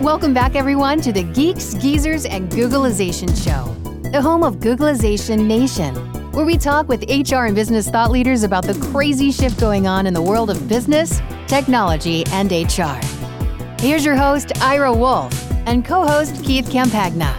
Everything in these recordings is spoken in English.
Welcome back, everyone, to the Geeks, Geezers, and Googlization Show, the home of Googlization Nation, where we talk with HR and business thought leaders about the crazy shift going on in the world of business, technology, and HR. Here's your host, Ira Wolf, and co host, Keith Campagna.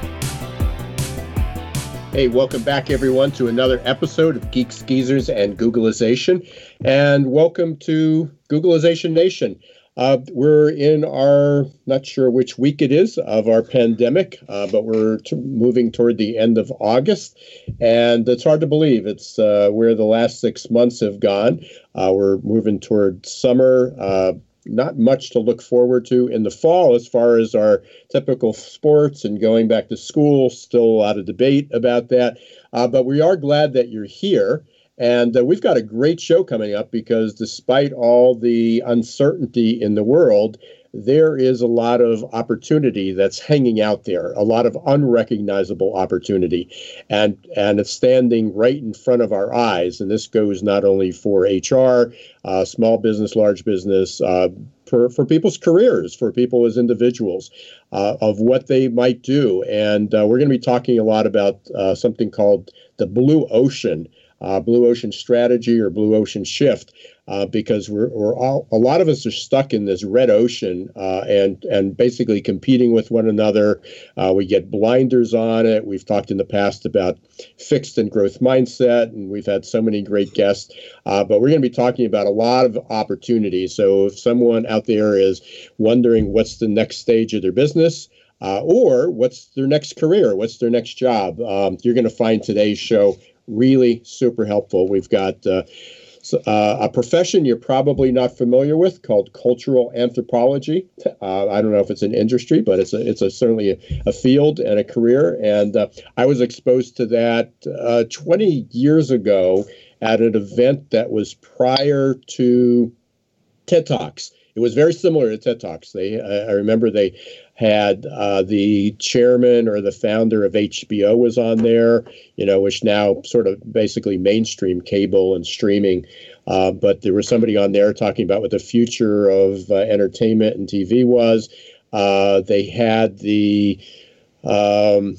Hey, welcome back, everyone, to another episode of Geeks, Geezers, and Googlization. And welcome to Googlization Nation. Uh, we're in our, not sure which week it is of our pandemic, uh, but we're t- moving toward the end of August. And it's hard to believe it's uh, where the last six months have gone. Uh, we're moving toward summer. Uh, not much to look forward to in the fall as far as our typical sports and going back to school. Still a lot of debate about that. Uh, but we are glad that you're here. And uh, we've got a great show coming up because despite all the uncertainty in the world, there is a lot of opportunity that's hanging out there, a lot of unrecognizable opportunity. And, and it's standing right in front of our eyes. And this goes not only for HR, uh, small business, large business, uh, for, for people's careers, for people as individuals, uh, of what they might do. And uh, we're going to be talking a lot about uh, something called the blue ocean uh, blue ocean strategy or blue ocean shift uh, because we're, we're all a lot of us are stuck in this red ocean uh, and and basically competing with one another. Uh, we get blinders on it. We've talked in the past about fixed and growth mindset, and we've had so many great guests. Uh, but we're going to be talking about a lot of opportunities. So if someone out there is wondering what's the next stage of their business. Uh, or what's their next career? What's their next job? Um, you're going to find today's show really super helpful. We've got uh, uh, a profession you're probably not familiar with called cultural anthropology. Uh, I don't know if it's an industry, but it's a, it's a, certainly a, a, field and a career. And uh, I was exposed to that uh, 20 years ago at an event that was prior to TED Talks. It was very similar to TED Talks. They, I remember they had uh, the chairman or the founder of HBO was on there, you know, which now sort of basically mainstream cable and streaming. Uh, but there was somebody on there talking about what the future of uh, entertainment and TV was. Uh, they had the um,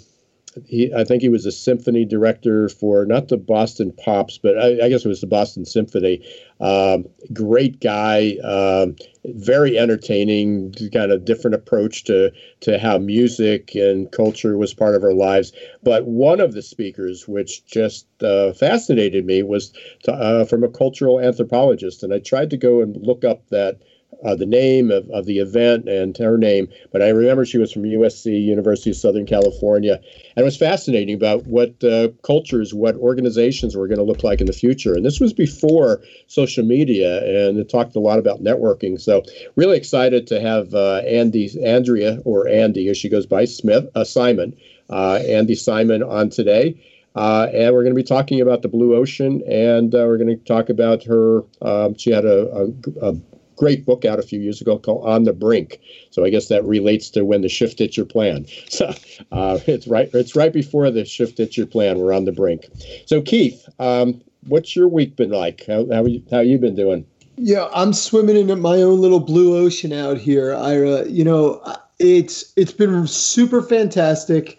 he, I think he was a symphony director for not the Boston Pops, but I, I guess it was the Boston Symphony. Um, great guy, um, very entertaining, kind of different approach to to how music and culture was part of our lives. But one of the speakers, which just uh, fascinated me, was to, uh, from a cultural anthropologist, and I tried to go and look up that uh, the name of, of the event and her name, but I remember she was from USC, University of Southern California, and it was fascinating about what uh, cultures, what organizations were going to look like in the future. And this was before social media, and it talked a lot about networking. So really excited to have uh, Andy, Andrea, or Andy, as she goes by Smith, uh, Simon, uh, Andy Simon on today. Uh, and we're going to be talking about the blue ocean, and uh, we're going to talk about her. Um, she had a, a, a, great book out a few years ago called On the Brink. So I guess that relates to when the shift hits your plan. So uh, it's right it's right before the shift hits your plan. We're on the brink. So Keith, um, what's your week been like? How how you how you been doing? Yeah, I'm swimming in my own little blue ocean out here, Ira. You know, it's it's been super fantastic.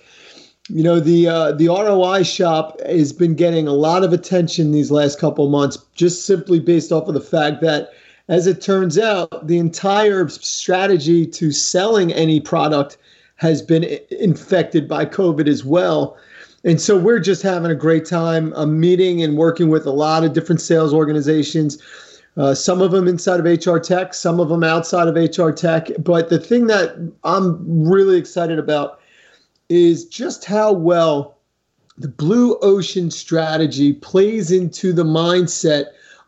You know, the uh, the ROI shop has been getting a lot of attention these last couple months, just simply based off of the fact that as it turns out, the entire strategy to selling any product has been infected by COVID as well. And so we're just having a great time uh, meeting and working with a lot of different sales organizations. Uh, some of them inside of HR Tech, some of them outside of HR Tech. But the thing that I'm really excited about is just how well the blue ocean strategy plays into the mindset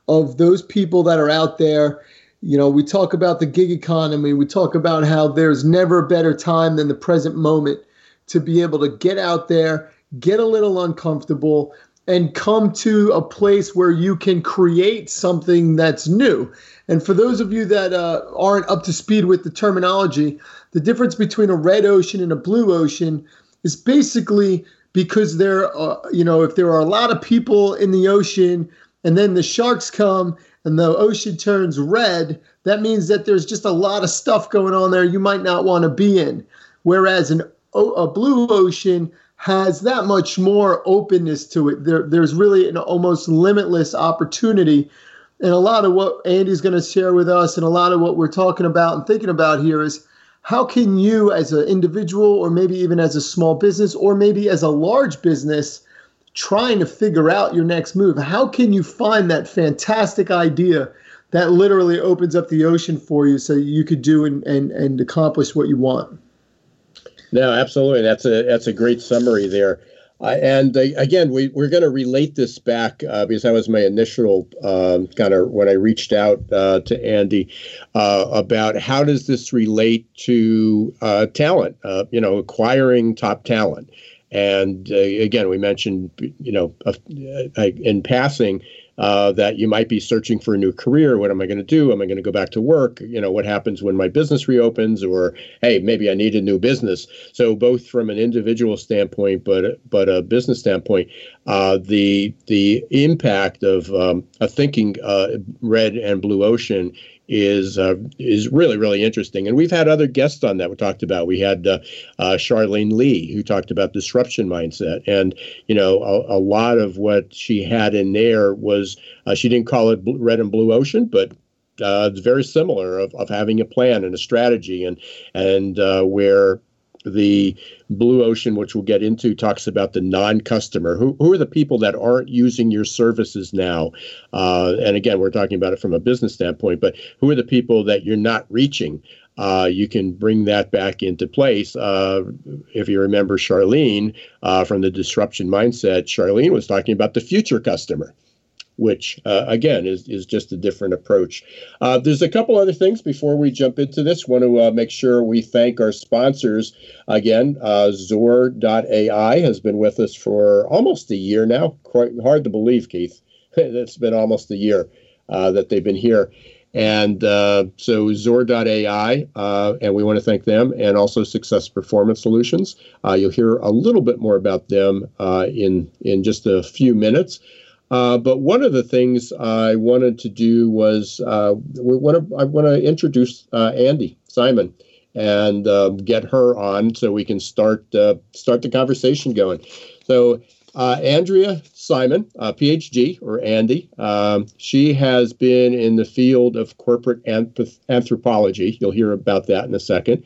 of those people that are out there. You know, we talk about the gig economy, we talk about how there's never a better time than the present moment to be able to get out there, get a little uncomfortable, and come to a place where you can create something that's new. And for those of you that uh, aren't up to speed with the terminology, the difference between a red ocean and a blue ocean is basically because there, you know, if there are a lot of people in the ocean and then the sharks come and the ocean turns red, that means that there's just a lot of stuff going on there you might not want to be in. Whereas an, a blue ocean has that much more openness to it. There, there's really an almost limitless opportunity. And a lot of what Andy's going to share with us and a lot of what we're talking about and thinking about here is how can you, as an individual, or maybe even as a small business, or maybe as a large business, trying to figure out your next move, how can you find that fantastic idea that literally opens up the ocean for you so you could do and, and, and accomplish what you want? No, absolutely. That's a that's a great summary there. Uh, and uh, again, we, we're going to relate this back uh, because that was my initial um, kind of when I reached out uh, to Andy uh, about how does this relate to uh, talent, you know, acquiring top talent. And again, we mentioned, you know, in passing uh, that you might be searching for a new career. What am I going to do? Am I going to go back to work? You know, what happens when my business reopens? Or hey, maybe I need a new business. So both from an individual standpoint, but but a business standpoint, uh, the the impact of um, a thinking uh, red and blue ocean is uh, is really really interesting. And we've had other guests on that we talked about. We had uh, uh, Charlene Li who talked about disruption mindset, and you know a, a lot of what she had in there was uh, she didn't call it red and blue ocean, but uh, it's very similar of, of having a plan and a strategy and and uh, where the blue ocean which we'll get into talks about the non-customer. Who, who are the people that aren't using your services now? Uh, and again we're talking about it from a business standpoint but who are the people that you're not reaching? Uh, you can bring that back into place. Uh, if you remember Charlene uh, from the disruption mindset, Charlene was talking about the future customer which uh, again is, is just a different approach. Uh, there's a couple other things before we jump into this. Want to uh, make sure we thank our sponsors again. Uh, Zor.ai has been with us for almost a year now. Quite hard to believe, Keith. it's been almost a year uh, that they've been here. And uh, so Zor.ai, uh, and we want to thank them, and also Success Performance Solutions. Uh, you'll hear a little bit more about them uh, in in just a few minutes. Uh, but one of the things I wanted to do was uh, to I want to introduce uh, Andy Simon and uh, get her on so we can start uh, start the conversation going. So Andrea Simon, PhD or Andy, um, she has been in the field of corporate anth- anthropology. You'll hear about that in a second.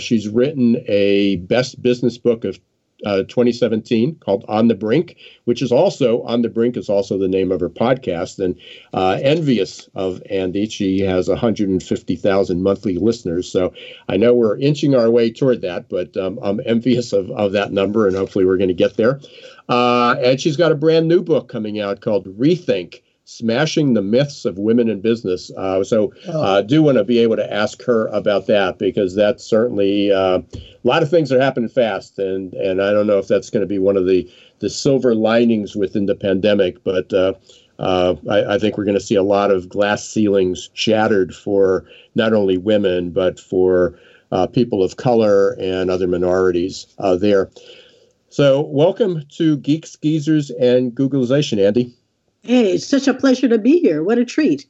she's written a best business book of uh, 2017 called On the Brink, which is also On the Brink is also the name of her podcast. And uh, envious of Andy, she has 150,000 monthly listeners. So I know we're inching our way toward that, but um, I'm envious of, of that number, and hopefully we're going to get there. Uh, and she's got a brand new book coming out called Rethink smashing the myths of women in business. Uh, so oh. uh, do want to be able to ask her about that because that's certainly uh, a lot of things are happening fast, and and I don't know if that's going to be one of the the silver linings within the pandemic, but. Uh, uh, I, I, think we're going to see a lot of glass ceilings shattered for not only women but for uh, people of color and other minorities there. So, welcome to Geeks, Geezers, and Googlization, Andy. Hey, it's such a pleasure to be here. What a treat.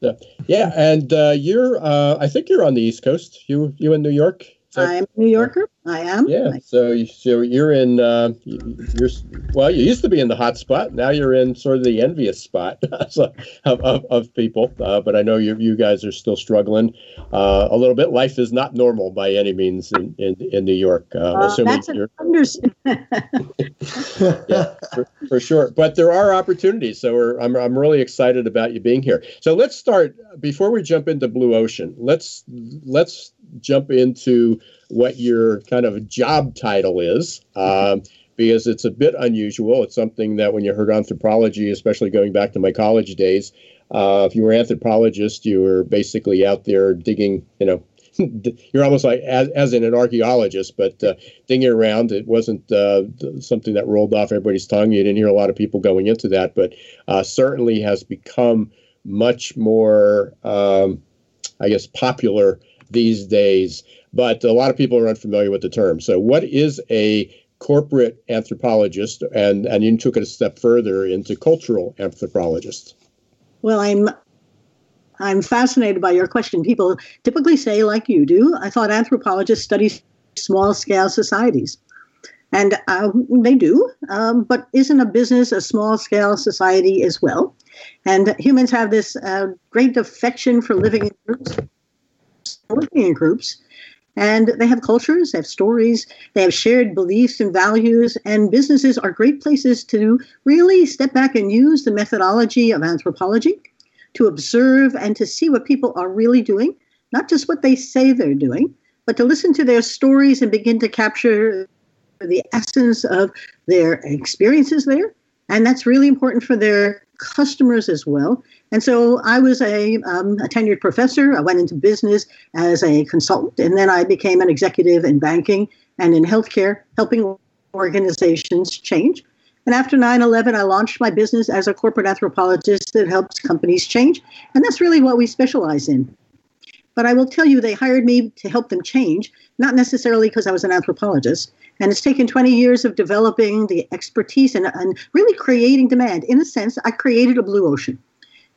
Yeah, yeah and uh, you're, uh, I think you're on the East Coast. You, you in New York? I'm a New Yorker. I am. Yeah. So, so you're in. Uh, you're well. You used to be in the hot spot. Now you're in sort of the envious spot of, of, of, people. Uh, but I know you you guys are still struggling uh, a little bit. Life is not normal by any means in in, in New York. Uh, uh assuming that's an understatement. yeah, for, for, sure. But there are opportunities. So I'm I'm really excited about you being here. So let's start before we jump into Blue Ocean. Let's let's jump into what your kind of job title is. Um, because it's a bit unusual. It's something that when you heard anthropology, especially going back to my college days, uh, if you were an anthropologist, you were basically out there digging, you know, you're almost like as, as in an archaeologist, but uh, digging around. It wasn't uh, something that rolled off everybody's tongue. You didn't hear a lot of people going into that, but uh, certainly has become much more, um, I guess, popular these days. But a lot of people are unfamiliar with the term. So, what is a corporate anthropologist? And and you took it a step further into cultural anthropologist. Well, I'm I'm fascinated by your question. People typically say, like you do, I thought anthropologists study small scale societies. And uh, they do, um, but isn't a business a small scale society as well? And humans have this uh, great affection for living in groups, working in groups. And they have cultures, they have stories, they have shared beliefs and values. And businesses are great places to really step back and use the methodology of anthropology to observe and to see what people are really doing, not just what they say they're doing, but to listen to their stories and begin to capture the essence of their experiences there. And that's really important for their customers as well. And so I was a, um, a, tenured professor. I went into business as a consultant, and then I became an executive in banking and in healthcare, helping organizations change. And after 9 11, I launched my business as a corporate anthropologist that helps companies change. And that's really what we specialize in. But I will tell you, they hired me to help them change, not necessarily because I was an anthropologist. And it's taken 20 years of developing the expertise and, and really creating demand. In a sense, I created a blue ocean.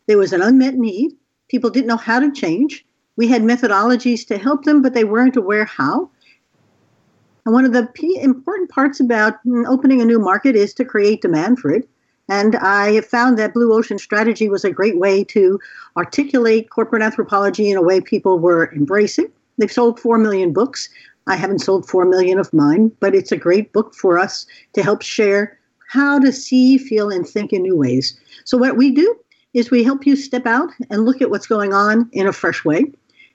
There was an unmet need. People didn't know how to change. We had methodologies to help them, but they weren't aware how. And one of the important parts about mm, opening a new market is to create demand for it. And I found that Blue Ocean strategy was a great way to articulate corporate anthropology in a way people were embracing. They've sold 4 million books. I haven't sold 4 million of mine, but it's a great book for us to help share how to see, feel, and think in new ways. So, what we do is we help you step out and look at what's going on in a fresh way.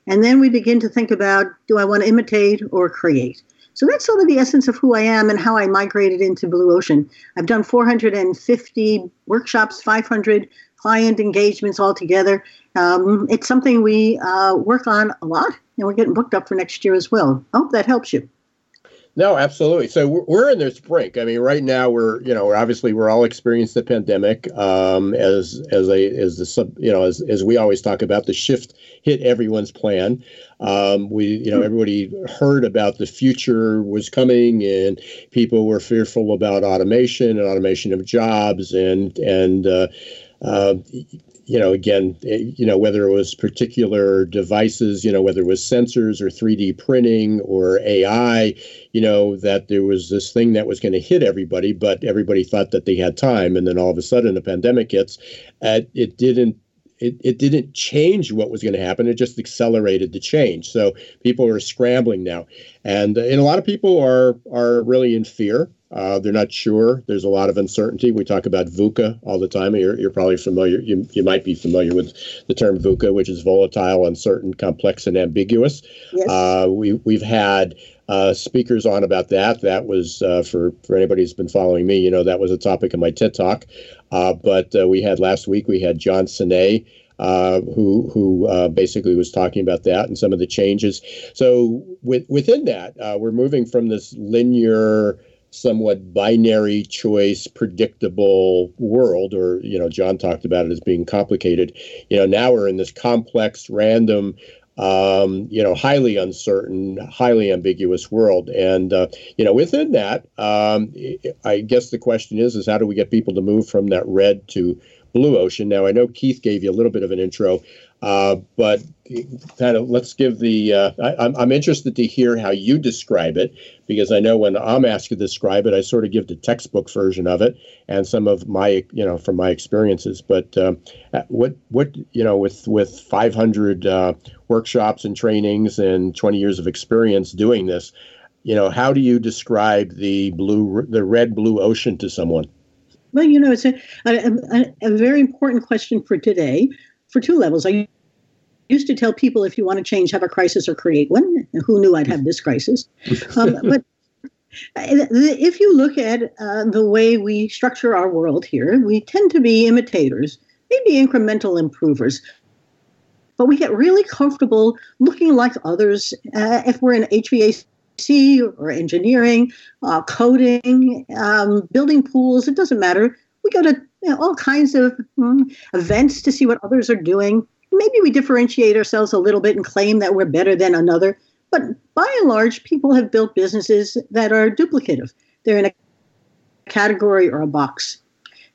And then we begin to think about do I want to imitate or create? So that's sort of the essence of who I am and how I migrated into Blue Ocean. I've done 450 workshops, 500 client engagements altogether. Um, it's something we uh, work on a lot, and we're getting booked up for next year as well. I hope that helps you. No, absolutely. So we're in this brink. I mean, right now we're, you know, obviously we're all experiencing the pandemic um, as as a as the sub, you know, as as we always talk about the shift hit everyone's plan. Um, we, you know, everybody heard about the future was coming, and people were fearful about automation and automation of jobs, and and uh, uh, you know, again, eh, you know, whether it was particular devices, you know, whether it was sensors or 3D printing or AI, you know, that there was this thing that was going to hit everybody, but everybody thought that they had time. And then all of a sudden the pandemic hits. and it didn't it, it didn't change what was going to happen. It just accelerated the change. So people are scrambling now, and and a lot of people are are really in fear. Uh, they're not sure. There's a lot of uncertainty. We talk about VUCA all the time. You're, you're probably familiar. You, you might be familiar with the term VUCA, which is volatile, uncertain, complex, and ambiguous. Yes. Uh, we we've had uh, speakers on about that. That was uh, for for anybody who's been following me. You know that was a topic of my TED talk. Uh, but uh, we had last week. We had John Sinet. Uh, who who uh, basically was talking about that and some of the changes. So with, within that, uh, we're moving from this linear, somewhat binary choice, predictable world, or you know, John talked about it as being complicated. You know, now we're in this complex, random. Um, you know, highly uncertain, highly ambiguous world, and uh, you know, within that, um, I guess the question is, is how do we get people to move from that red to blue ocean. Now, I know Keith gave you a little bit of an intro, uh, but kind of let's give the. Uh, I, am I'm interested to hear how you describe it because I know when I'm asked to describe it, I sort of give the textbook version of it and some of my, you know, from my experiences. But um, what what you know with with 500 uh, workshops and trainings and 20 years of experience doing this, you know, how do you describe the blue the red blue ocean to someone? Well, you know, it's a, a, a very important question for today for two levels. I used to tell people if you want to change, have a crisis or create one. Who knew I'd have this crisis? Um, but if you look at uh, the way we structure our world here, we tend to be imitators, maybe incremental improvers. but we get really comfortable looking like others uh, if we're in HVAC or engineering, uh, coding, um, building pools. It doesn't matter. We go to you know, all kinds of um, events to see what others are doing. Maybe we differentiate ourselves a little bit and claim that we're better than another. But by and large, people have built businesses that are duplicative. They're in a category or a box.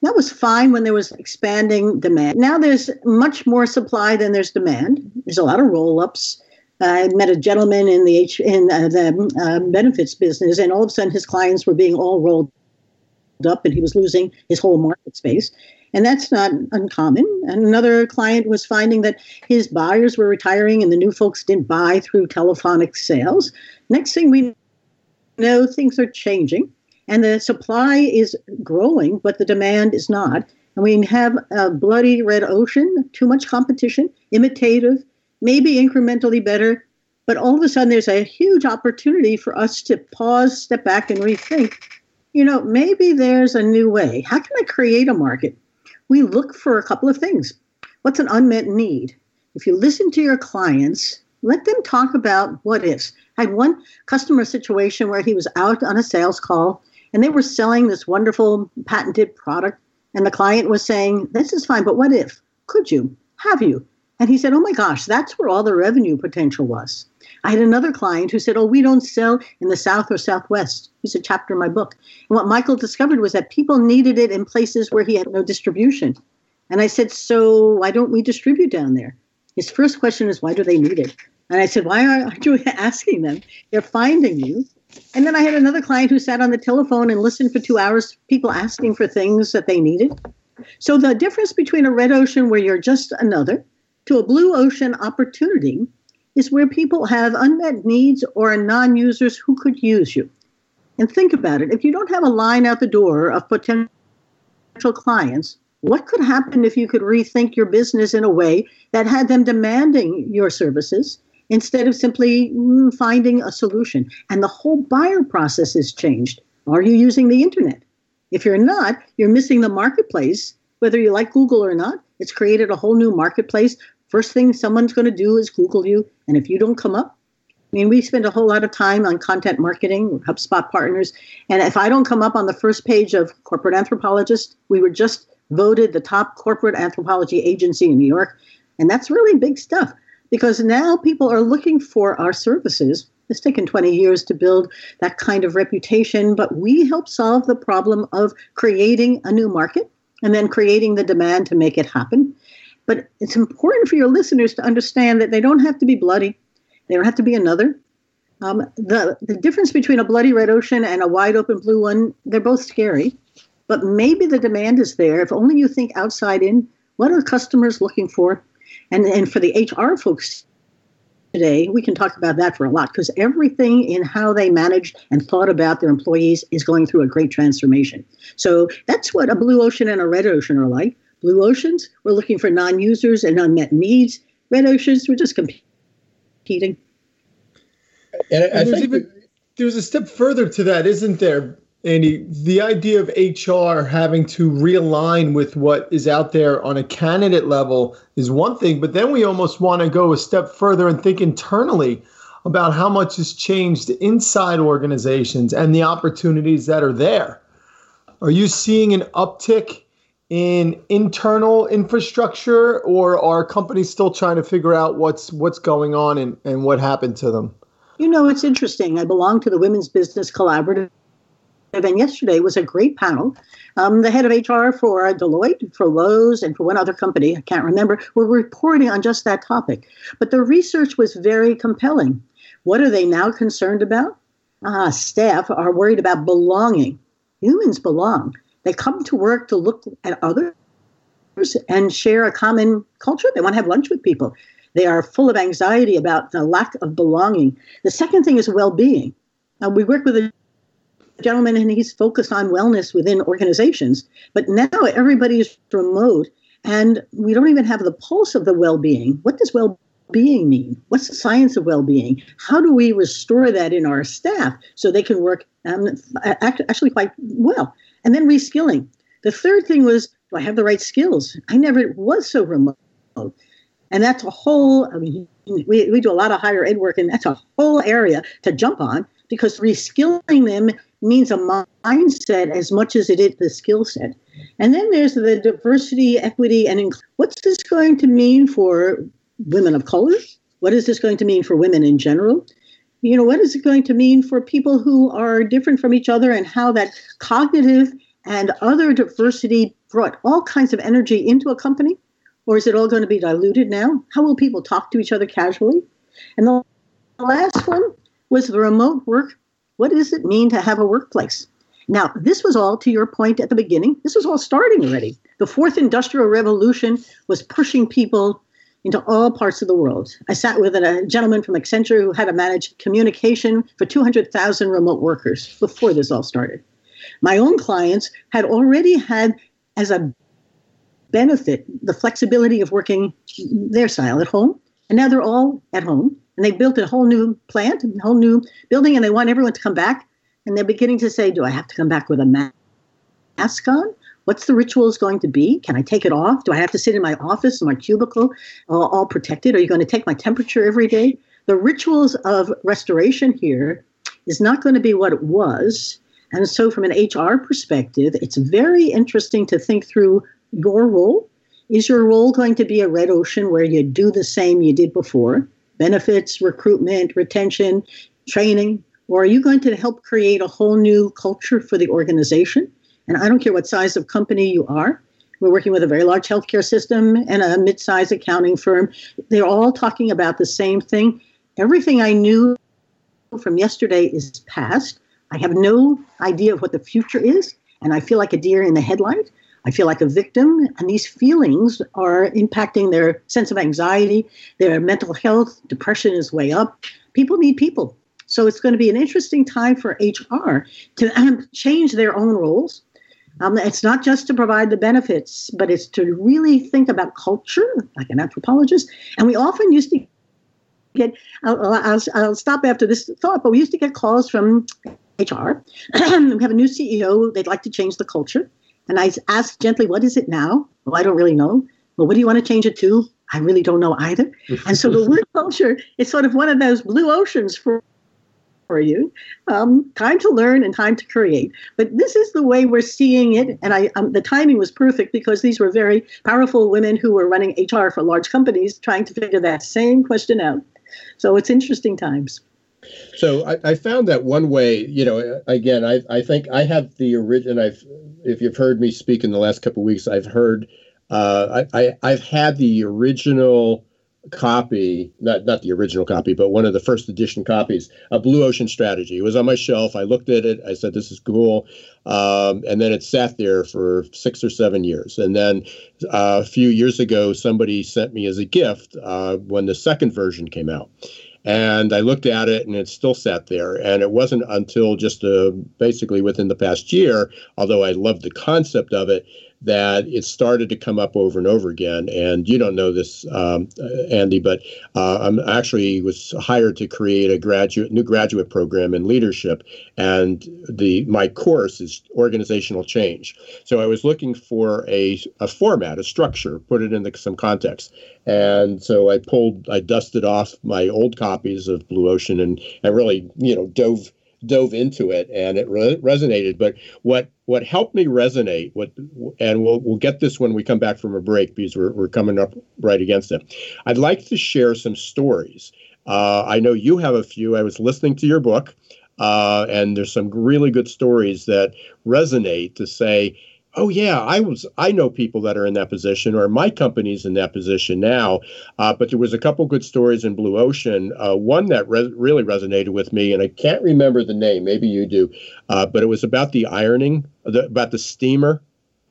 That was fine when there was expanding demand. Now there's much more supply than there's demand. There's a lot of roll ups. I met a gentleman in the H, in uh, the uh, benefits business, and all of a sudden his clients were being all rolled up, and he was losing his whole market space. And that's not uncommon. And another client was finding that his buyers were retiring, and the new folks didn't buy through telephonic sales. Next thing we know, things are changing and the supply is growing, but the demand is not. And we have a bloody red ocean, too much competition, imitative, maybe incrementally better, but all of a sudden there's a huge opportunity for us to pause, step back, and rethink. You know, maybe there's a new way. How can I create a market? We look for a couple of things. What's an unmet need? If you listen to your clients, let them talk about what ifs. I had one customer situation where he was out on a sales call and they were selling this wonderful patented product. And the client was saying, This is fine, but what if? Could you? Have you? And he said, Oh my gosh, that's where all the revenue potential was. I had another client who said, Oh, we don't sell in the South or Southwest. He's a chapter in my book. And what Michael discovered was that people needed it in places where he had no distribution. And I said, So why don't we distribute down there? His first question is, Why do they need it? And I said, Why aren't you asking them? They're finding you. And then I had another client who sat on the telephone and listened for two hours, people asking for things that they needed. So the difference between a red ocean where you're just another to a blue ocean opportunity is where people have unmet needs or are non users who could use you. And think about it if you don't have a line out the door of potential clients, what could happen if you could rethink your business in a way that had them demanding your services instead of simply mm, finding a solution. And the whole buyer process has changed. Are you using the internet? If you're not, you're missing the marketplace, whether you like Google or not. It's created a whole new marketplace. First thing someone's going to do is Google you. And if you don't come up, I mean, we spend a whole lot of time on content marketing, HubSpot partners. And if I don't come up on the first page of Corporate Anthropologist, we were just voted the top corporate anthropology agency in New York. And that's really big stuff because now people are looking for our services. It's taken 20 years to build that kind of reputation, but we help solve the problem of creating a new market and then creating the demand to make it happen. But it's important for your listeners to understand that they don't have to be bloody, they don't have to be another. Um, the, the difference between a bloody red ocean and a wide open blue one, they're both scary. But maybe the demand is there. If only you think outside in, what are customers looking for? And, and for the HR folks today, we can talk about that for a lot because everything in how they managed and thought about their employees is going through a great transformation. So that's what a blue ocean and a red ocean are like. Blue oceans, we're looking for non users and unmet needs. Red oceans, we're just competing. And, I, and there's even there's a step further to that, isn't there? Andy, the idea of HR having to realign with what is out there on a candidate level is one thing, but then we almost want to go a step further and think internally about how much has changed inside organizations and the opportunities that are there. Are you seeing an uptick in internal infrastructure or are companies still trying to figure out what's what's going on and, and what happened to them? You know, it's interesting. I belong to the Women's Business Collaborative and yesterday was a great panel. Um, the head of HR for Deloitte, for Lowe's, and for one other company, I can't remember, were reporting on just that topic. But the research was very compelling. What are they now concerned about? Ah, staff are worried about belonging. Humans belong. They come to work to look at others and share a common culture. They want to have lunch with people. They are full of anxiety about the lack of belonging. The second thing is well being. Uh, we work with a gentleman and he's focused on wellness within organizations. But now everybody is remote and we don't even have the pulse of the well being. What does well being mean? What's the science of well being? How do we restore that in our staff so they can work um, actually quite well? And then reskilling. The third thing was do I have the right skills? I never was so remote. And that's a whole, I mean, we, we do a lot of higher ed work, and that's a whole area to jump on because reskilling them means a mindset as much as it is the skill set. And then there's the diversity, equity, and inc- what's this going to mean for women of color? What is this going to mean for women in general? You know, what is it going to mean for people who are different from each other and how that cognitive and other diversity brought all kinds of energy into a company? Or is it all going to be diluted now? How will people talk to each other casually? And the last one was the remote work. What does it mean to have a workplace? Now, this was all to your point at the beginning. This was all starting already. The fourth industrial revolution was pushing people into all parts of the world. I sat with a gentleman from Accenture who had to manage communication for 200,000 remote workers before this all started. My own clients had already had as a benefit the flexibility of working their style at home, and now they're all at home. And they built a whole new plant, a whole new building, and they want everyone to come back. And they're beginning to say, Do I have to come back with a mask on? What's the rituals going to be? Can I take it off? Do I have to sit in my office, in my cubicle, all, all protected? Are you going to take my temperature every day? The rituals of restoration here is not going to be what it was. And so, from an HR perspective, it's very interesting to think through your role. Is your role going to be a red ocean where you do the same you did before? Benefits, recruitment, retention, training? Or are you going to help create a whole new culture for the organization? And I don't care what size of company you are. We're working with a very large healthcare system and a mid-sized accounting firm. They're all talking about the same thing. Everything I knew from yesterday is past. I have no idea of what the future is, and I feel like a deer in the headlight. I feel like a victim, and these feelings are impacting their sense of anxiety, their mental health. Depression is way up. People need people. So it's going to be an interesting time for HR to um, change their own roles um, it's not just to provide the benefits, but it's to really think about culture, like an anthropologist. And we often used to get, I'll, I'll, I'll stop after this thought, but we used to get calls from HR. we have a new CEO, they'd like to change the culture. And I ask gently, what is it now? Well, I don't really know. Well, what do you want to change it to? I really don't know either. And so the word culture is sort of one of those blue oceans for for you. Um, time to learn and time to create. But this is the way we're seeing it. And I, um, the timing was perfect because these were very powerful women who were running HR for large companies trying to figure that same question out. So it's interesting times. So I, I, found that one way, you know, again, I, I think I have the original. I've, if you've heard me speak in the last couple of weeks, I've heard, uh, I, I, I've had the original copy, not not the original copy, but one of the first edition copies a Blue Ocean Strategy. It was on my shelf. I looked at it. I said, "This is cool," um, and then it sat there for six or seven years. And then uh, a few years ago, somebody sent me as a gift uh, when the second version came out. And I looked at it, and it still sat there. And it wasn't until just uh, basically within the past year, although I loved the concept of it, that it started to come up over and over again. And you don't know this, um, Andy, but uh, I'm actually was hired to create a graduate new graduate program in leadership, and the my course is organizational change. So I was looking for a a format, a structure, put it into some context. And so I pulled, I dusted off my old copies of Blue Ocean and I really, you know, dove dove into it and it re- resonated. But what what helped me resonate, what and we'll we'll get this when we come back from a break because we're we're coming up right against it. I'd like to share some stories. Uh, I know you have a few. I was listening to your book, uh, and there's some really good stories that resonate to say oh yeah i was i know people that are in that position or my company's in that position now uh, but there was a couple good stories in blue ocean uh, one that re- really resonated with me and i can't remember the name maybe you do uh, but it was about the ironing the, about the steamer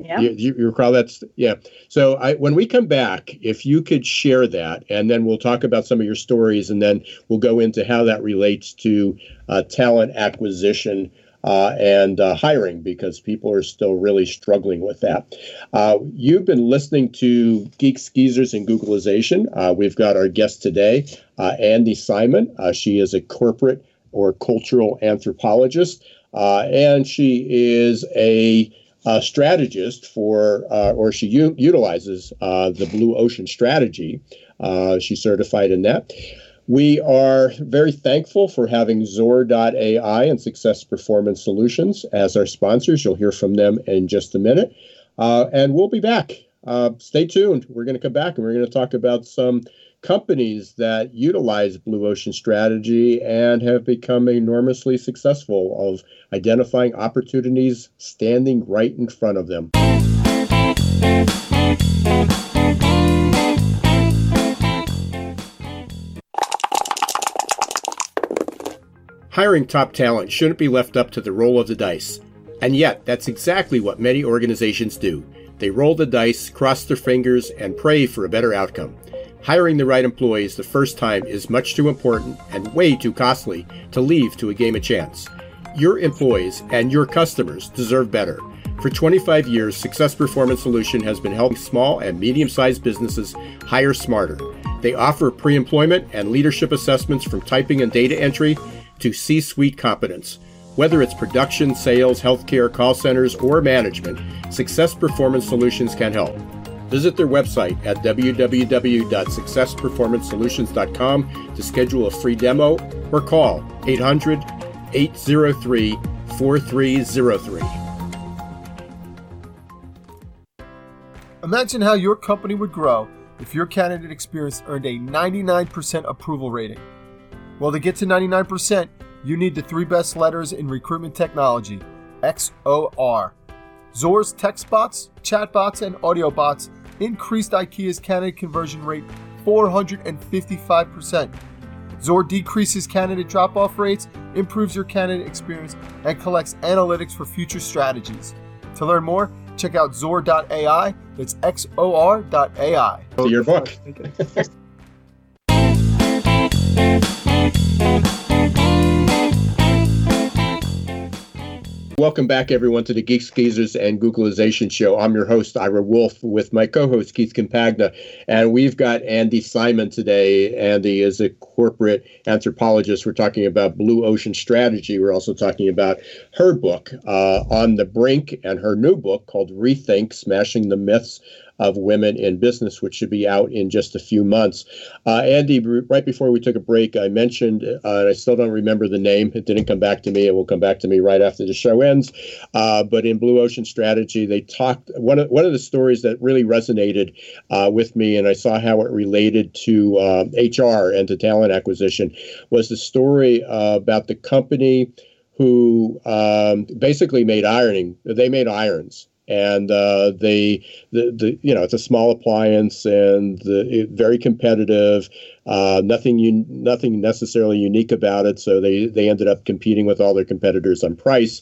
yeah. You, you, you, recall that? Yeah. So I, when we come back, if you could share that, and then we'll talk about some of your stories, and then we'll go into how that relates to uh, talent acquisition uh, and uh, hiring because people are still really struggling with that. Uh, you've been listening to Geeks Geezers and Googlization. Uh, we've got our guest today, uh, Andy Simon. Uh, she is a corporate or cultural anthropologist, and she is a strategist for, uh, or she u- utilizes uh, the Blue Ocean strategy. She's certified in that. We are very thankful for having Zor.ai and Success Performance Solutions as our sponsors. You'll hear from them in just a minute. Uh, and we'll be back. Uh, stay tuned. We're going to come back and we're going to talk about some companies that utilize Blue Ocean strategy and have become enormously successful of identifying opportunities standing right in front of them. Hiring top talent shouldn't be left up to the roll of the dice. And yet, that's exactly what many organizations do. They roll the dice, cross their fingers, and pray for a better outcome. Hiring the right employees the first time is much too important and way too costly to leave to a game of chance. Your employees and your customers deserve better. For 25 years, Success Performance Solution has been helping small and medium sized businesses hire smarter. They offer pre employment and leadership assessments from typing and data entry to C suite competence. Whether it's production, sales, healthcare, call centers, or management, Success Performance Solutions can help. Visit their website at www.successperformancesolutions.com to schedule a free demo or call 800 803 4303. Imagine how your company would grow if your candidate experience earned a 99% approval rating. Well, to get to 99%, you need the three best letters in recruitment technology XOR. Zor's text bots, chat bots, and audio bots increased IKEA's candidate conversion rate 455%. Zor decreases candidate drop off rates, improves your candidate experience, and collects analytics for future strategies. To learn more, check out Zor.ai. That's XOR.ai. Your book. Welcome back, everyone, to the Geeks, Geezers, and Googlization Show. I'm your host, Ira Wolf, with my co host, Keith Campagna. And we've got Andy Simon today. Andy is a corporate anthropologist. We're talking about Blue Ocean Strategy. We're also talking about her book, uh, On the Brink, and her new book called Rethink Smashing the Myths of women in business, which should be out in just a few months. Uh, Andy, right before we took a break, I mentioned, uh, and I still don't remember the name. It didn't come back to me. It will come back to me right after the show ends. Uh, but in Blue Ocean Strategy, they talked one of one of the stories that really resonated uh, with me, and I saw how it related to HR uh, and to talent acquisition, was the story uh, about the company who um, basically made ironing. They made irons and uh, they the, the you know it's a small appliance and the, it, very competitive uh, nothing un, nothing necessarily unique about it so they they ended up competing with all their competitors on price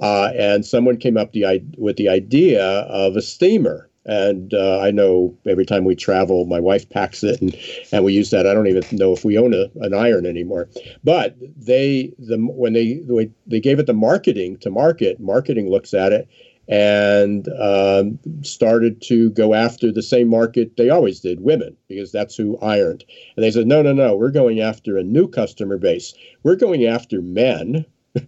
uh, and someone came up the, with the idea of a steamer and uh, I know every time we travel, my wife packs it, and, and we use that. I don't even know if we own a, an iron anymore. But they the when they they gave it the marketing to market, marketing looks at it and um, started to go after the same market they always did women because that's who ironed. And they said no no no we're going after a new customer base. We're going after men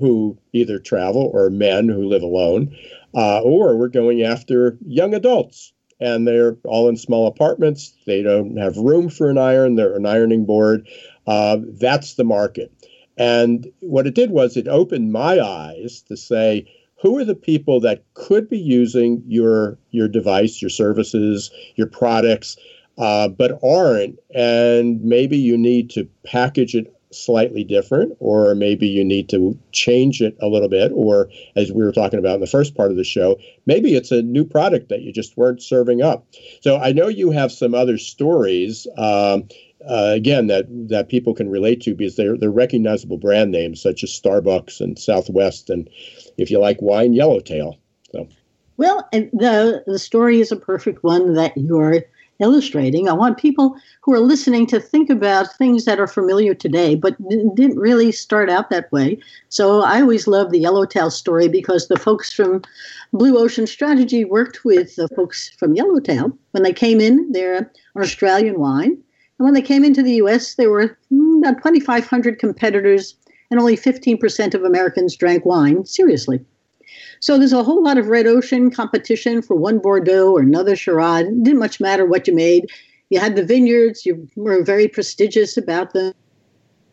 who either travel or men who live alone uh, or we're going after young adults and they're all in small apartments. They don't have room for an iron. They're an ironing board. Uh, that's the market. And what it did was it opened my eyes to say who are the people that could be using your your device, your services, your products, uh, but aren't, and maybe you need to package it slightly different, or maybe you need to change it a little bit, or as we were talking about in the first part of the show, maybe it's a new product that you just weren't serving up. So I know you have some other stories. Um, uh, again, that that people can relate to because they're they're recognizable brand names such as Starbucks and Southwest and if you like wine, Yellowtail. So. Well, the the story is a perfect one that you're illustrating. I want people who are listening to think about things that are familiar today, but didn't really start out that way. So I always love the Yellowtail story because the folks from Blue Ocean Strategy worked with the folks from Yellowtail when they came in. They're an Australian wine. And when they came into the US, there were hmm, about 2,500 competitors and only 15% of Americans drank wine seriously. So there's a whole lot of red ocean competition for one Bordeaux or another Shiraz. It didn't much matter what you made. You had the vineyards. You were very prestigious about them.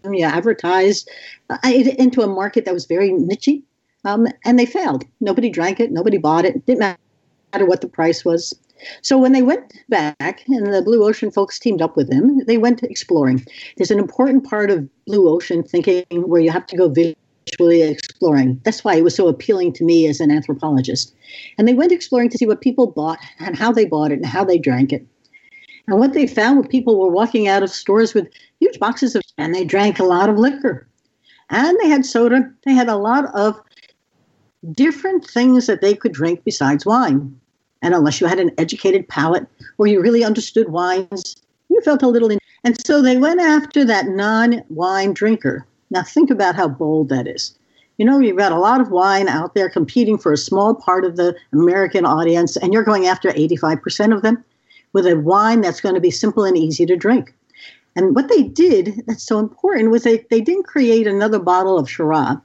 You advertised uh, into a market that was very nichey, um, and they failed. Nobody drank it. Nobody bought it. it. Didn't matter what the price was. So when they went back and the Blue Ocean folks teamed up with them, they went exploring. There's an important part of Blue Ocean thinking where you have to go visually exploring. That's why it was so appealing to me as an anthropologist. And they went exploring to see what people bought and how they bought it and how they drank it. And what they found was people were walking out of stores with huge boxes of, and they drank a lot of liquor. And they had soda. They had a lot of different things that they could drink besides wine. And unless you had an educated palate or you really understood wines, you felt a little. In- and so they went after that non wine drinker. Now, think about how bold that is. You know, you've got a lot of wine out there competing for a small part of the American audience, and you're going after 85% of them with a wine that's going to be simple and easy to drink. And what they did that's so important was they, they didn't create another bottle of Shiraz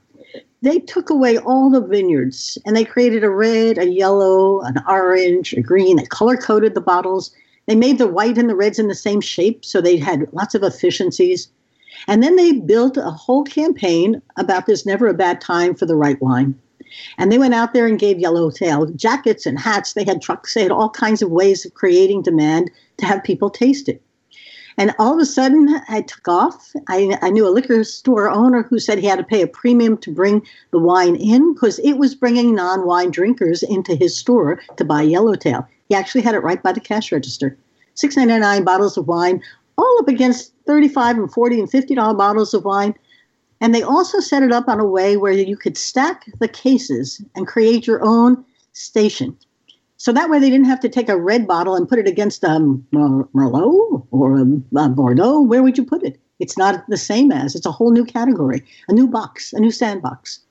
they took away all the vineyards and they created a red, a yellow, an orange, a green. They color coded the bottles. They made the white and the reds in the same shape, so they had lots of efficiencies. And then they built a whole campaign about there's never a bad time for the right wine. And they went out there and gave yellowtail jackets and hats. They had trucks. They had all kinds of ways of creating demand to have people taste it. And all of a sudden, I took off. I, I knew a liquor store owner who said he had to pay a premium to bring the wine in because it was bringing non wine drinkers into his store to buy Yellowtail. He actually had it right by the cash register. Six ninety nine bottles of wine, all up against 35 and 40 and $50 bottles of wine. And they also set it up on a way where you could stack the cases and create your own station. So that way they didn't have to take a red bottle and put it against a um, Merlot or a, a Bordeaux. Where would you put it? It's not the same as. It's a whole new category, a new box, a new sandbox.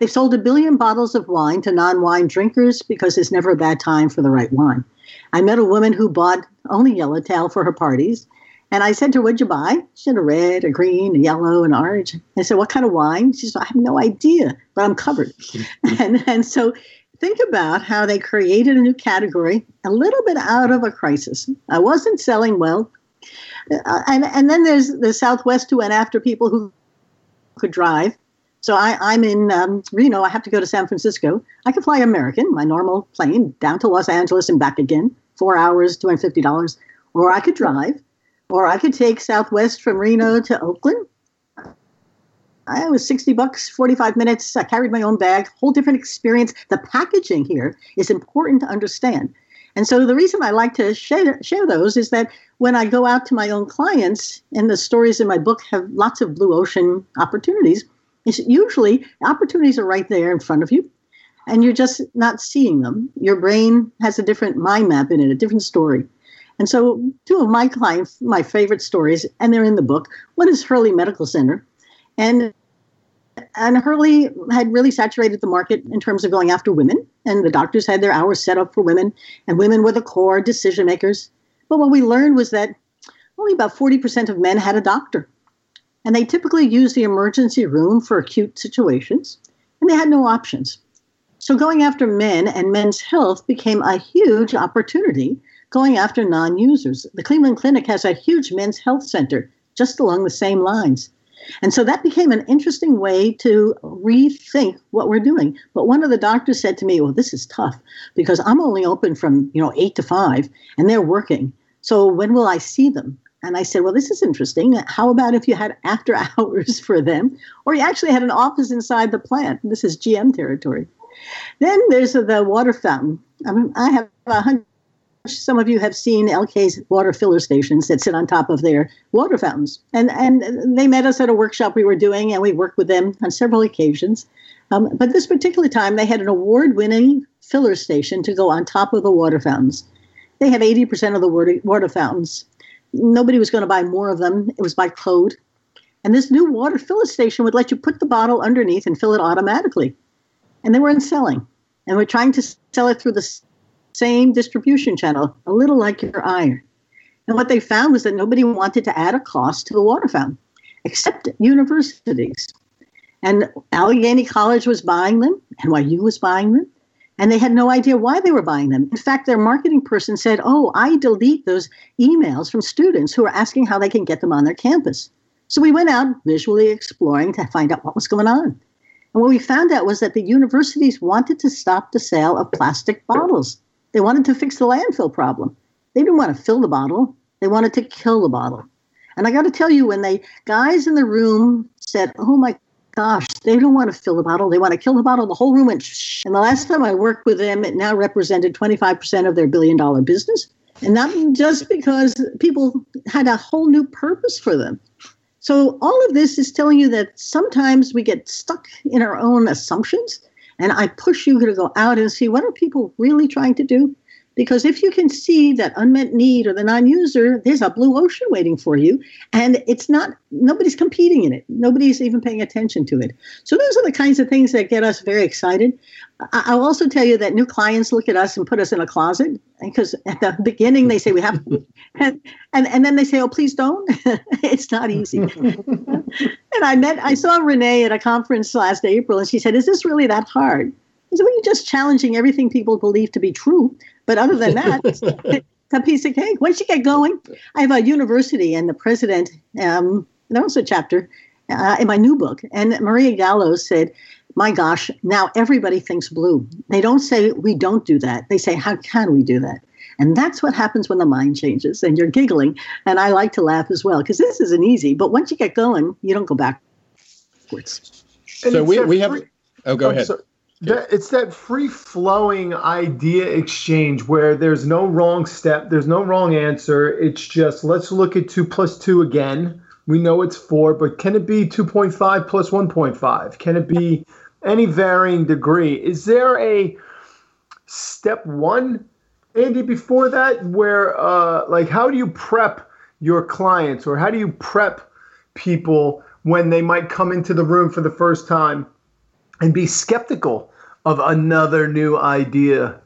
They've sold a billion bottles of wine to non wine drinkers because there's never a bad time for the right wine. I met a woman who bought only Yellowtail for her parties. And I said to her, What'd you buy? She had a red, a green, a yellow, an orange. I said, What kind of wine? She said, I have no idea, but I'm covered. and, and so think about how they created a new category a little bit out of a crisis. I wasn't selling well. Uh, and, and then there's the Southwest who went after people who could drive. So I, am in um, Reno. I have to go to San Francisco. I can fly American, my normal plane, down to Los Angeles and back again, four hours, $250. Or I could drive, or I could take Southwest from Reno to Oakland I was 60 bucks, 45 minutes. I carried my own bag, whole different experience. The packaging here is important to understand. And so the reason I like to share, share those is that when I go out to my own clients, and the stories in my book have lots of blue ocean opportunities, is usually opportunities are right there in front of you, and you're just not seeing them. Your brain has a different mind map in it, a different story. And so two of my clients, my favorite stories, and they're in the book. One is Hurley Medical Center, and and Hurley had really saturated the market in terms of going after women, and the doctors had their hours set up for women, and women were the core decision makers. But what we learned was that only about 40% of men had a doctor, and they typically used the emergency room for acute situations, and they had no options. So going after men and men's health became a huge opportunity going after non users. The Cleveland Clinic has a huge men's health center just along the same lines. And so that became an interesting way to rethink what we're doing. But one of the doctors said to me, Well, this is tough because I'm only open from, you know, eight to five and they're working. So when will I see them? And I said, Well, this is interesting. How about if you had after hours for them? Or you actually had an office inside the plant? This is GM territory. Then there's the water fountain. I mean, I have a hundred some of you have seen Elkay's water filler stations that sit on top of their water fountains. And, and they met us at a workshop we were doing, and we worked with them on several occasions. Um, but this particular time, they had an award winning filler station to go on top of the water fountains. They have 80% of the water, water fountains. Nobody was going to buy more of them, it was by code. And this new water filler station would let you put the bottle underneath and fill it automatically. And they weren't selling. And we're trying to sell it through the same distribution channel, a little like your iron. And what they found was that nobody wanted to add a cost to the water fountain, except universities. And Allegheny College was buying them, NYU was buying them, and they had no idea why they were buying them. In fact, their marketing person said, Oh, I delete those emails from students who are asking how they can get them on their campus. So we went out visually exploring to find out what was going on. And what we found out was that the universities wanted to stop the sale of plastic bottles. They wanted to fix the landfill problem. They didn't want to fill the bottle, they wanted to kill the bottle. And I got to tell you, when the guys in the room said, Oh my gosh, they don't want to fill the bottle. They want to kill the bottle. The whole room went shh. And the last time I worked with them, it now represented 25% of their billion dollar business. And not just because people had a whole new purpose for them. So all of this is telling you that sometimes we get stuck in our own assumptions. And I push you to go out and see what are people really trying to do? Because if you can see that unmet need or the non user, there's a blue ocean waiting for you. And it's not, nobody's competing in it. Nobody's even paying attention to it. So those are the kinds of things that get us very excited. I'll also tell you that new clients look at us and put us in a closet because at the beginning they say we have, and, and, and then they say, oh, please don't. it's not easy. and I met, I saw Renee at a conference last April and she said, is this really that hard? I said, well, you're just challenging everything people believe to be true. But other than that, it's a piece of cake. Once you get going, I have a university and the president, um, there was a chapter uh, in my new book. And Maria Gallo said, my gosh, now everybody thinks blue. They don't say, we don't do that. They say, how can we do that? And that's what happens when the mind changes. And you're giggling. And I like to laugh as well because this isn't easy. But once you get going, you don't go backwards. So we, we have. Oh, go ahead. So, that, it's that free flowing idea exchange where there's no wrong step, there's no wrong answer. It's just let's look at two plus two again. We know it's four, but can it be 2.5 plus 1.5? Can it be any varying degree? Is there a step one, Andi, before that, where, uh, like, how do you prep your clients or how do you prep people when they might come into the room for the first time? And be skeptical of another new idea.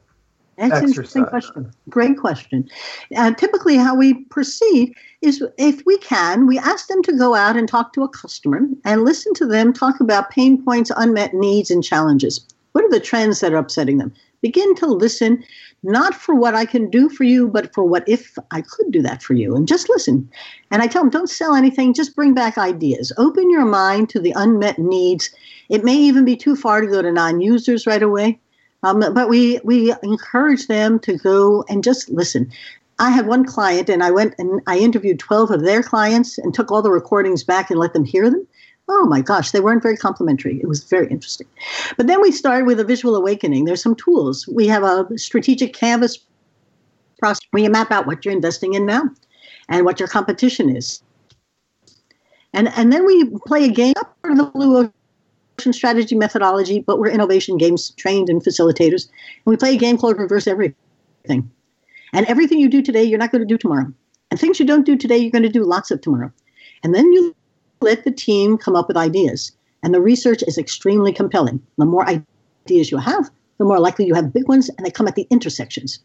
That's an interesting question. Great question. Uh, typically, how we proceed is if we can, we ask them to go out and talk to a customer and listen to them talk about pain points, unmet needs, and challenges. What are the trends that are upsetting them? Begin to listen, not for what I can do for you, but for what if I could do that for you. And just listen. And I tell them, don't sell anything, just bring back ideas. Open your mind to the unmet needs. It may even be too far to go to non users right away. Um, but we, we encourage them to go and just listen. I had one client, and I went and I interviewed 12 of their clients and took all the recordings back and let them hear them oh my gosh, they weren't very complimentary. It was very interesting. But then we started with a visual awakening. There's some tools. We have a strategic canvas process where you map out what you're investing in now and what your competition is. And, and then we play a game, not part of the Blue Ocean strategy methodology, but we're innovation games trained and facilitators. And we play a game called Reverse Everything. And everything you do today, you're not going to do tomorrow. And things you don't do today, you're going to do lots of tomorrow. And then you let the team come up with ideas. And the research is extremely compelling. The more ideas you have, the more likely you have big ones, and they come at the intersections.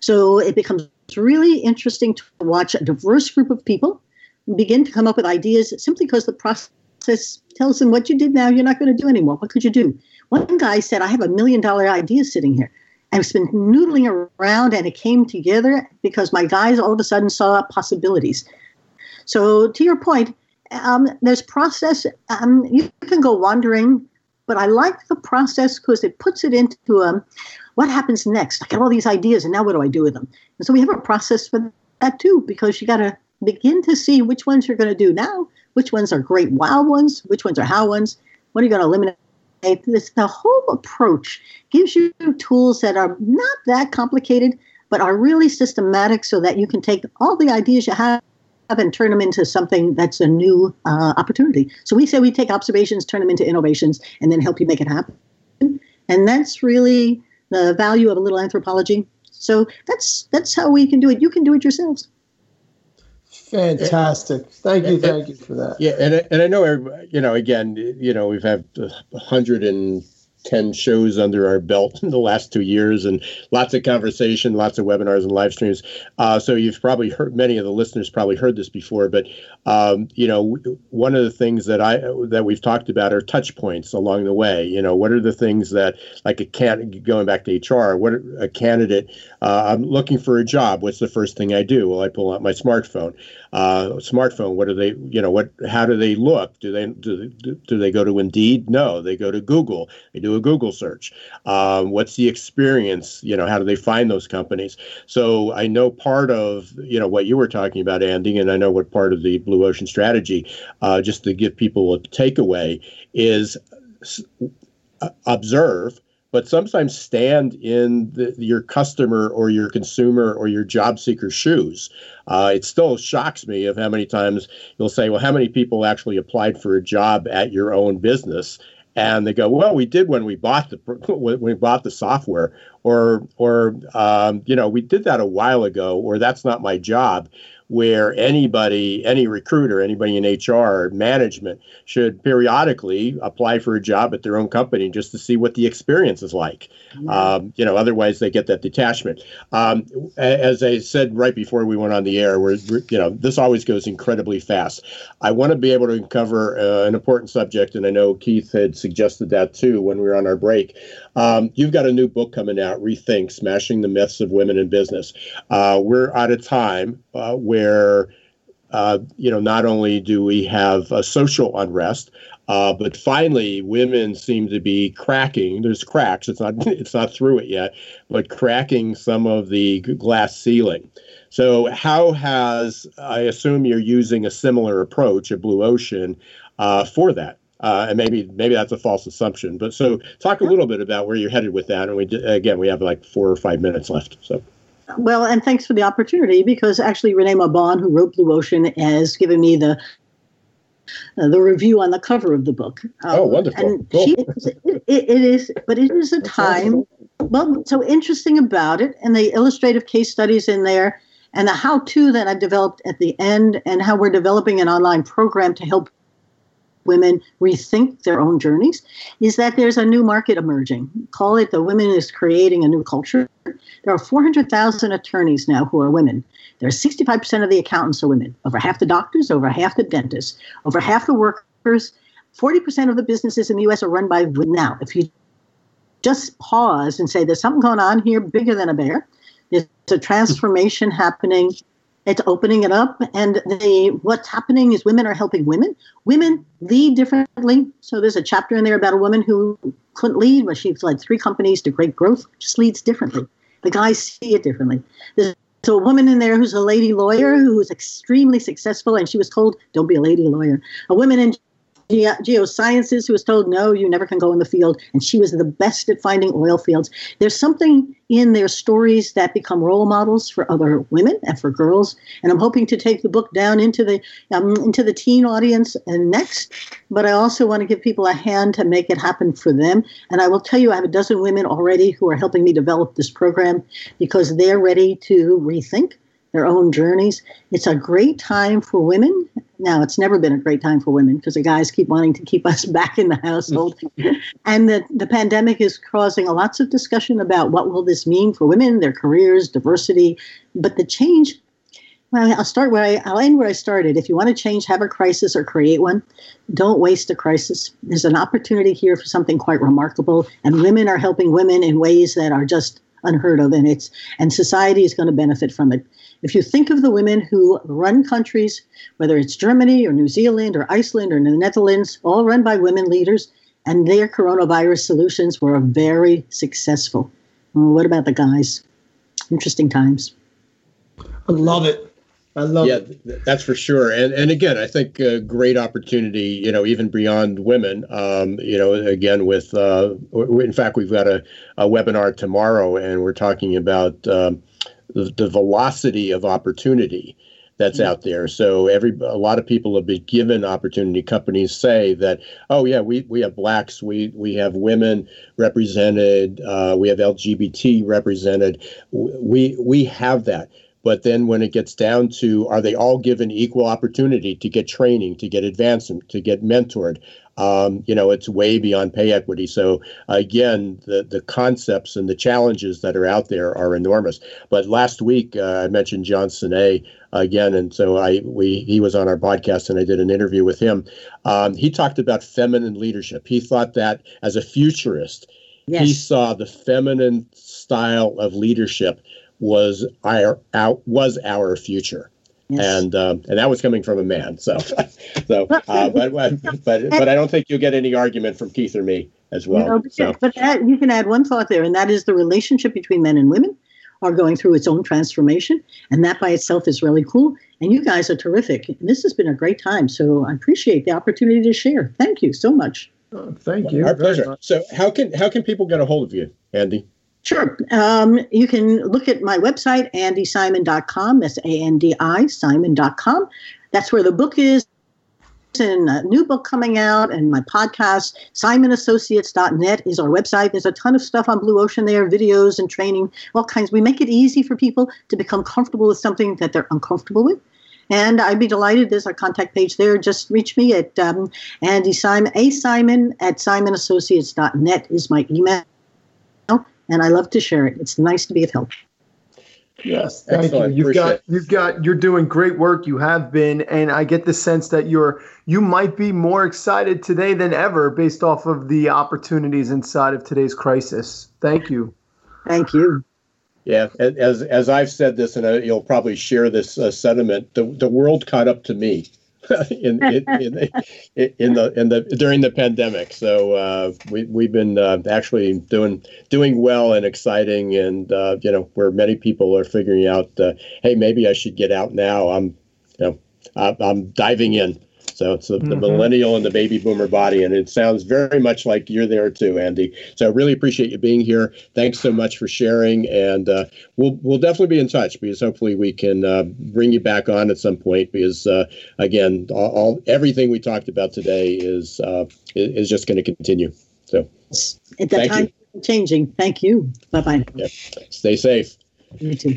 So it becomes really interesting to watch a diverse group of people begin to come up with ideas simply because the process tells them what you did now, you're not going to do anymore. What could you do? One guy said, I have a million dollar idea sitting here. And it's been noodling around and it came together because my guys all of a sudden saw possibilities. So, to your point, um, there's process. Um, you can go wandering, but I like the process because it puts it into um, what happens next. I get all these ideas, and now what do I do with them? And so we have a process for that too, because you got to begin to see which ones you're going to do now, which ones are great wow ones, which ones are how ones. What are you going to eliminate? This the whole approach gives you tools that are not that complicated, but are really systematic, so that you can take all the ideas you have and turn them into something that's a new uh, opportunity. So we say we take observations, turn them into innovations, and then help you make it happen. And that's really the value of a little anthropology. So that's that's how we can do it. You can do it yourselves. Fantastic. Thank you. Thank you for that. Yeah, and and I know everybody, you know again, you know we've had a 100 and 10 shows under our belt in the last two years and lots of conversation, lots of webinars and live streams. Uh, so you've probably heard, many of the listeners probably heard this before, but, um, you know, one of the things that I, that we've talked about are touch points along the way. You know, what are the things that, like a can going back to HR, what a candidate, uh, I'm looking for a job. What's the first thing I do? Well, I pull out my smartphone uh, smartphone. What do they, you know, what? How do they look? Do they do, do they go to Indeed? No, they go to Google. They do a Google search. Um, what's the experience? You know, how do they find those companies? So I know part of you know what you were talking about, Andi, and I know what part of the Blue Ocean strategy, uh, just to give people a takeaway, is observe but sometimes stand in the, your customer or your consumer or your job seeker's shoes. Uh, it still shocks me of how many times you'll say, "Well, how many people actually applied for a job at your own business?" And they go, "Well, we did when we bought the when we bought the software, or or um, you know, we did that a while ago, or that's not my job." Where anybody, any recruiter, anybody in HR management should periodically apply for a job at their own company just to see what the experience is like. Um, you know, otherwise they get that detachment. Um, as I said right before we went on the air, where you know this always goes incredibly fast. I want to be able to cover uh, an important subject, and I know Keith had suggested that too when we were on our break. Um, you've got a new book coming out, Rethink: Smashing the Myths of Women in Business. Uh, we're at a time uh, where uh, you know, not only do we have a social unrest, uh, but finally, women seem to be cracking. There's cracks. It's not. It's not through it yet, but cracking some of the glass ceiling. So, how has I assume you're using a similar approach at Blue Ocean uh, for that? Uh, and maybe maybe that's a false assumption. But so, talk a little bit about where you're headed with that. And we again, we have like four or five minutes left. So. Well, and thanks for the opportunity because actually Renee Mauborgne, who wrote Blue Ocean, has given me the uh, the review on the cover of the book. Um, oh, wonderful! And cool. she, it, it is, but it is a time. Well, so interesting about it, and the illustrative case studies in there, and the how-to that I've developed at the end, and how we're developing an online program to help women rethink their own journeys is that there's a new market emerging. Call it the women is creating a new culture. There are 400,000 attorneys now who are women. There are 65% of the accountants are women. Over half the doctors, over half the dentists, over half the workers. 40% of the businesses in the US are run by women. Now, if you just pause and say there's something going on here bigger than a bear, there's a transformation happening it's opening it up. And the what's happening is women are helping women. Women lead differently. So there's a chapter in there about a woman who couldn't lead but she's led three companies to great growth just leads differently. The guys see it differently. There's a woman in there who's a lady lawyer who's extremely successful and she was told don't be a lady lawyer. A woman in ge- geosciences who was told, no, you never can go in the field. And she was the best at finding oil fields. There's something in their stories that become role models for other women and for girls. And I'm hoping to take the book down into the um, into the teen audience and next. But I also want to give people a hand to make it happen for them. And I will tell you, I have a dozen women already who are helping me develop this program because they're ready to rethink their own journeys. It's a great time for women. Now, it's never been a great time for women because the guys keep wanting to keep us back in the household. and the, the pandemic is causing a lots of discussion about what will this mean for women, their careers, diversity. But the change, well, I'll start where I, I'll end where I started. If you want to change, have a crisis or create one, don't waste a crisis. There's an opportunity here for something quite remarkable. And women are helping women in ways that are just unheard of and it's and society is going to benefit from it if you think of the women who run countries, whether it's Germany or New Zealand or Iceland or the Netherlands, all run by women leaders, and their coronavirus solutions were very successful. Well, what about the guys? Interesting times. I love it. I love yeah, it. that's for sure. And and again, I think a great opportunity. You know, even beyond women. Um, you know, again with uh, in fact, we've got a, a webinar tomorrow, and we're talking about. Um, the, velocity of opportunity that's mm-hmm. out there. So every a lot of people have been given opportunity. Companies say that, oh yeah, we, we have blacks, we we have women represented, uh, we have LGBT represented. We we have that. But then when it gets down to are they all given equal opportunity to get training, to get advancement, to get mentored? Um, you know, it's way beyond pay equity. So again, the the concepts and the challenges that are out there are enormous. But last week uh, I mentioned John Sinet again, and so I we he was on our podcast and I did an interview with him. Um, he talked about feminine leadership. He thought that as a futurist, yes. he saw the feminine style of leadership was our, our was our future. Yes. And um, and that was coming from a man. So so uh, but but but I don't think you'll get any argument from Keith or me as well. No, but, so. but that, you can add one thought there, and that is the relationship between men and women are going through its own transformation, and that by itself is really cool. And you guys are terrific. And this has been a great time. So I appreciate the opportunity to share. Thank you so much. Oh, thank you. Our pleasure. So how can how can people get a hold of you, Andi? Sure. Um, you can look at my website, andisimon.com. That's A N D I, simon.com. That's where the book is and a new book coming out and my podcast simonassociates.net is our website there's a ton of stuff on blue ocean there videos and training all kinds we make it easy for people to become comfortable with something that they're uncomfortable with and I'd be delighted. There's a contact page there. Just reach me at um, Andi Simon, A Simon at simonassociates.net is my email and I love to share it. It's nice to be of help. Yes, thank Excellent. you. You've Appreciate got you've got you're doing great work. You have been, and I get the sense that you're you might be more excited today than ever based off of the opportunities inside of today's crisis. Thank you. Thank you. Yeah, as as I've said this, and uh, you'll probably share this uh, sentiment. The the world caught up to me in, in, in, in, the in the during the pandemic. So uh, we we've been uh, actually doing doing well and exciting, and uh, you know where many people are figuring out, uh, hey, maybe I should get out now. I'm you know I'm diving in. So it's the, mm-hmm. the, millennial and the baby boomer body, and it sounds very much like you're there too, Andi. So I really appreciate you being here. Thanks so much for sharing, and uh, we'll we'll definitely be in touch because hopefully we can uh, bring you back on at some point. Because uh, again, all, all, everything we talked about today is uh, is just going to continue. So at that time you. changing. Thank you. Bye bye. Yeah. Stay safe. You too.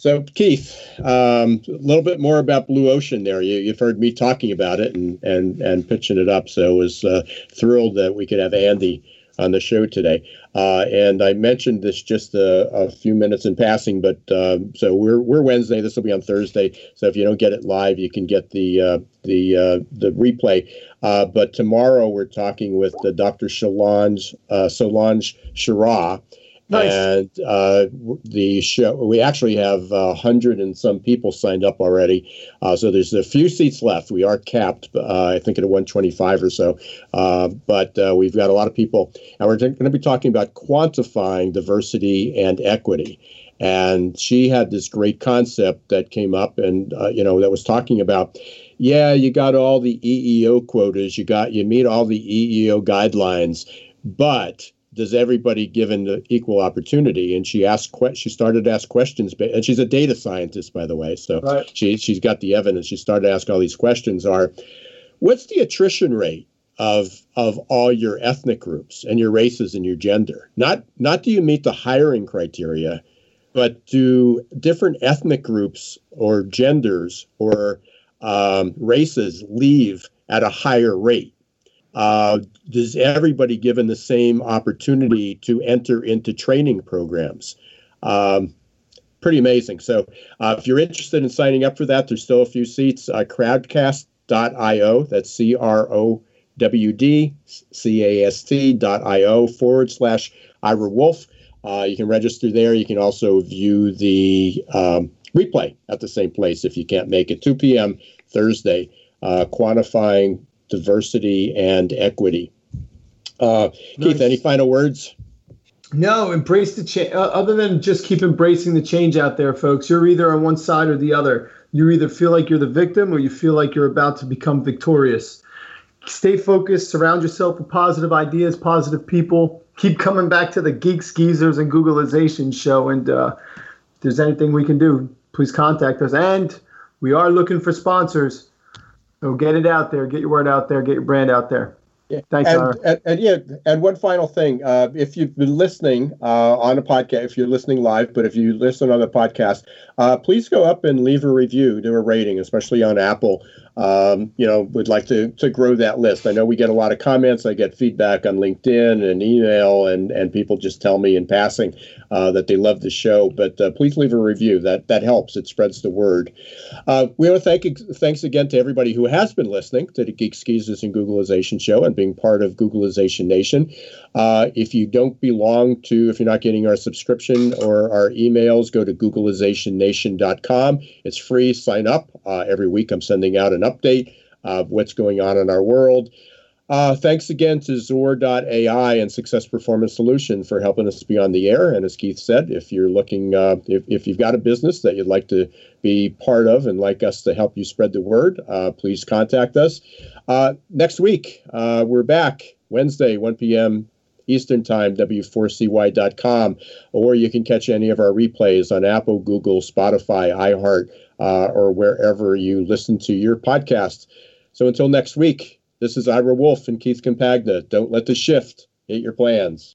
So, Keith, um, a little bit more about Blue Ocean there. You, have heard me talking about it and, and, and pitching it up. So, I was uh, thrilled that we could have Andi on the show today. Uh, and I mentioned this just a, a few minutes in passing, but uh, so we're, we're Wednesday. This will be on Thursday. So, if you don't get it live, you can get the, uh, the, uh, the replay. Uh, but tomorrow, we're talking with Dr. Solange, Solange Shira Nice. And uh, the show, we actually have a uh, hundred and some people signed up already. Uh, so there's a few seats left. We are capped, uh, I think, at 125 or so. Uh, but uh, we've got a lot of people, and we're going to be talking about quantifying diversity and equity. And she had this great concept that came up, and you know, that was talking about yeah, you got all the EEO quotas, you got you meet all the EEO guidelines, but does everybody given the equal opportunity? And she asked, que- she started to ask questions, and she's a data scientist, by the way. So right. she she's got the evidence. She started to ask all these questions. Are what's the attrition rate of of all your ethnic groups and your races and your gender? Not not do you meet the hiring criteria, but do different ethnic groups or genders or um, races leave at a higher rate? Uh, is everybody given the same opportunity to enter into training programs? Um, pretty amazing. So, uh, if you're interested in signing up for that, there's still a few seats. Uh, crowdcast.io, that's C R O W D C A S T.io forward slash Ira Wolf. Uh, you can register there. You can also view the um, replay at the same place if you can't make it. 2 p.m. Thursday, uh, quantifying diversity and equity. Uh, nice. Keith, any final words? No, embrace the change. Uh, other than just keep embracing the change out there, folks. You're either on one side or the other. You either feel like you're the victim or you feel like you're about to become victorious. Stay focused. Surround yourself with positive ideas, positive people. Keep coming back to the Geeks Geezers and Googlization show. And uh, if there's anything we can do, please contact us. And we are looking for sponsors. So get it out there, get your word out there, get your brand out there. Yeah. Thanks, and, and, and, yeah, and one final thing: uh, if you've been listening uh, on a podcast, if you're listening live, but if you listen on the podcast, uh, please go up and leave a review, do a rating, especially on Apple. Um, you know, would like to, to grow that list. I know we get a lot of comments. I get feedback on LinkedIn and email, and, and people just tell me in passing uh, that they love the show. But uh, please leave a review. That that helps. It spreads the word. Uh, we want to thank thanks again to everybody who has been listening to the Geeks Geezers and Googlization show and being part of Googlization Nation. Uh, if you don't belong to, if you're not getting our subscription or our emails, go to googlizationnation.com. It's free. Sign up. Uh, every week I'm sending out an update of what's going on in our world. Uh, thanks again to Zor.ai and Success Performance Solution for helping us be on the air. And as Keith said, if you're looking, uh, if, if you've got a business that you'd like to be part of and like us to help you spread the word, uh, please contact us. Uh, next week, uh, we're back Wednesday, 1 p.m. Eastern Time, W4CY.com, or you can catch any of our replays on Apple, Google, Spotify, iHeart, uh, or wherever you listen to your podcast. So until next week, this is Ira Wolf and Keith Compagna. Don't let the shift hit your plans.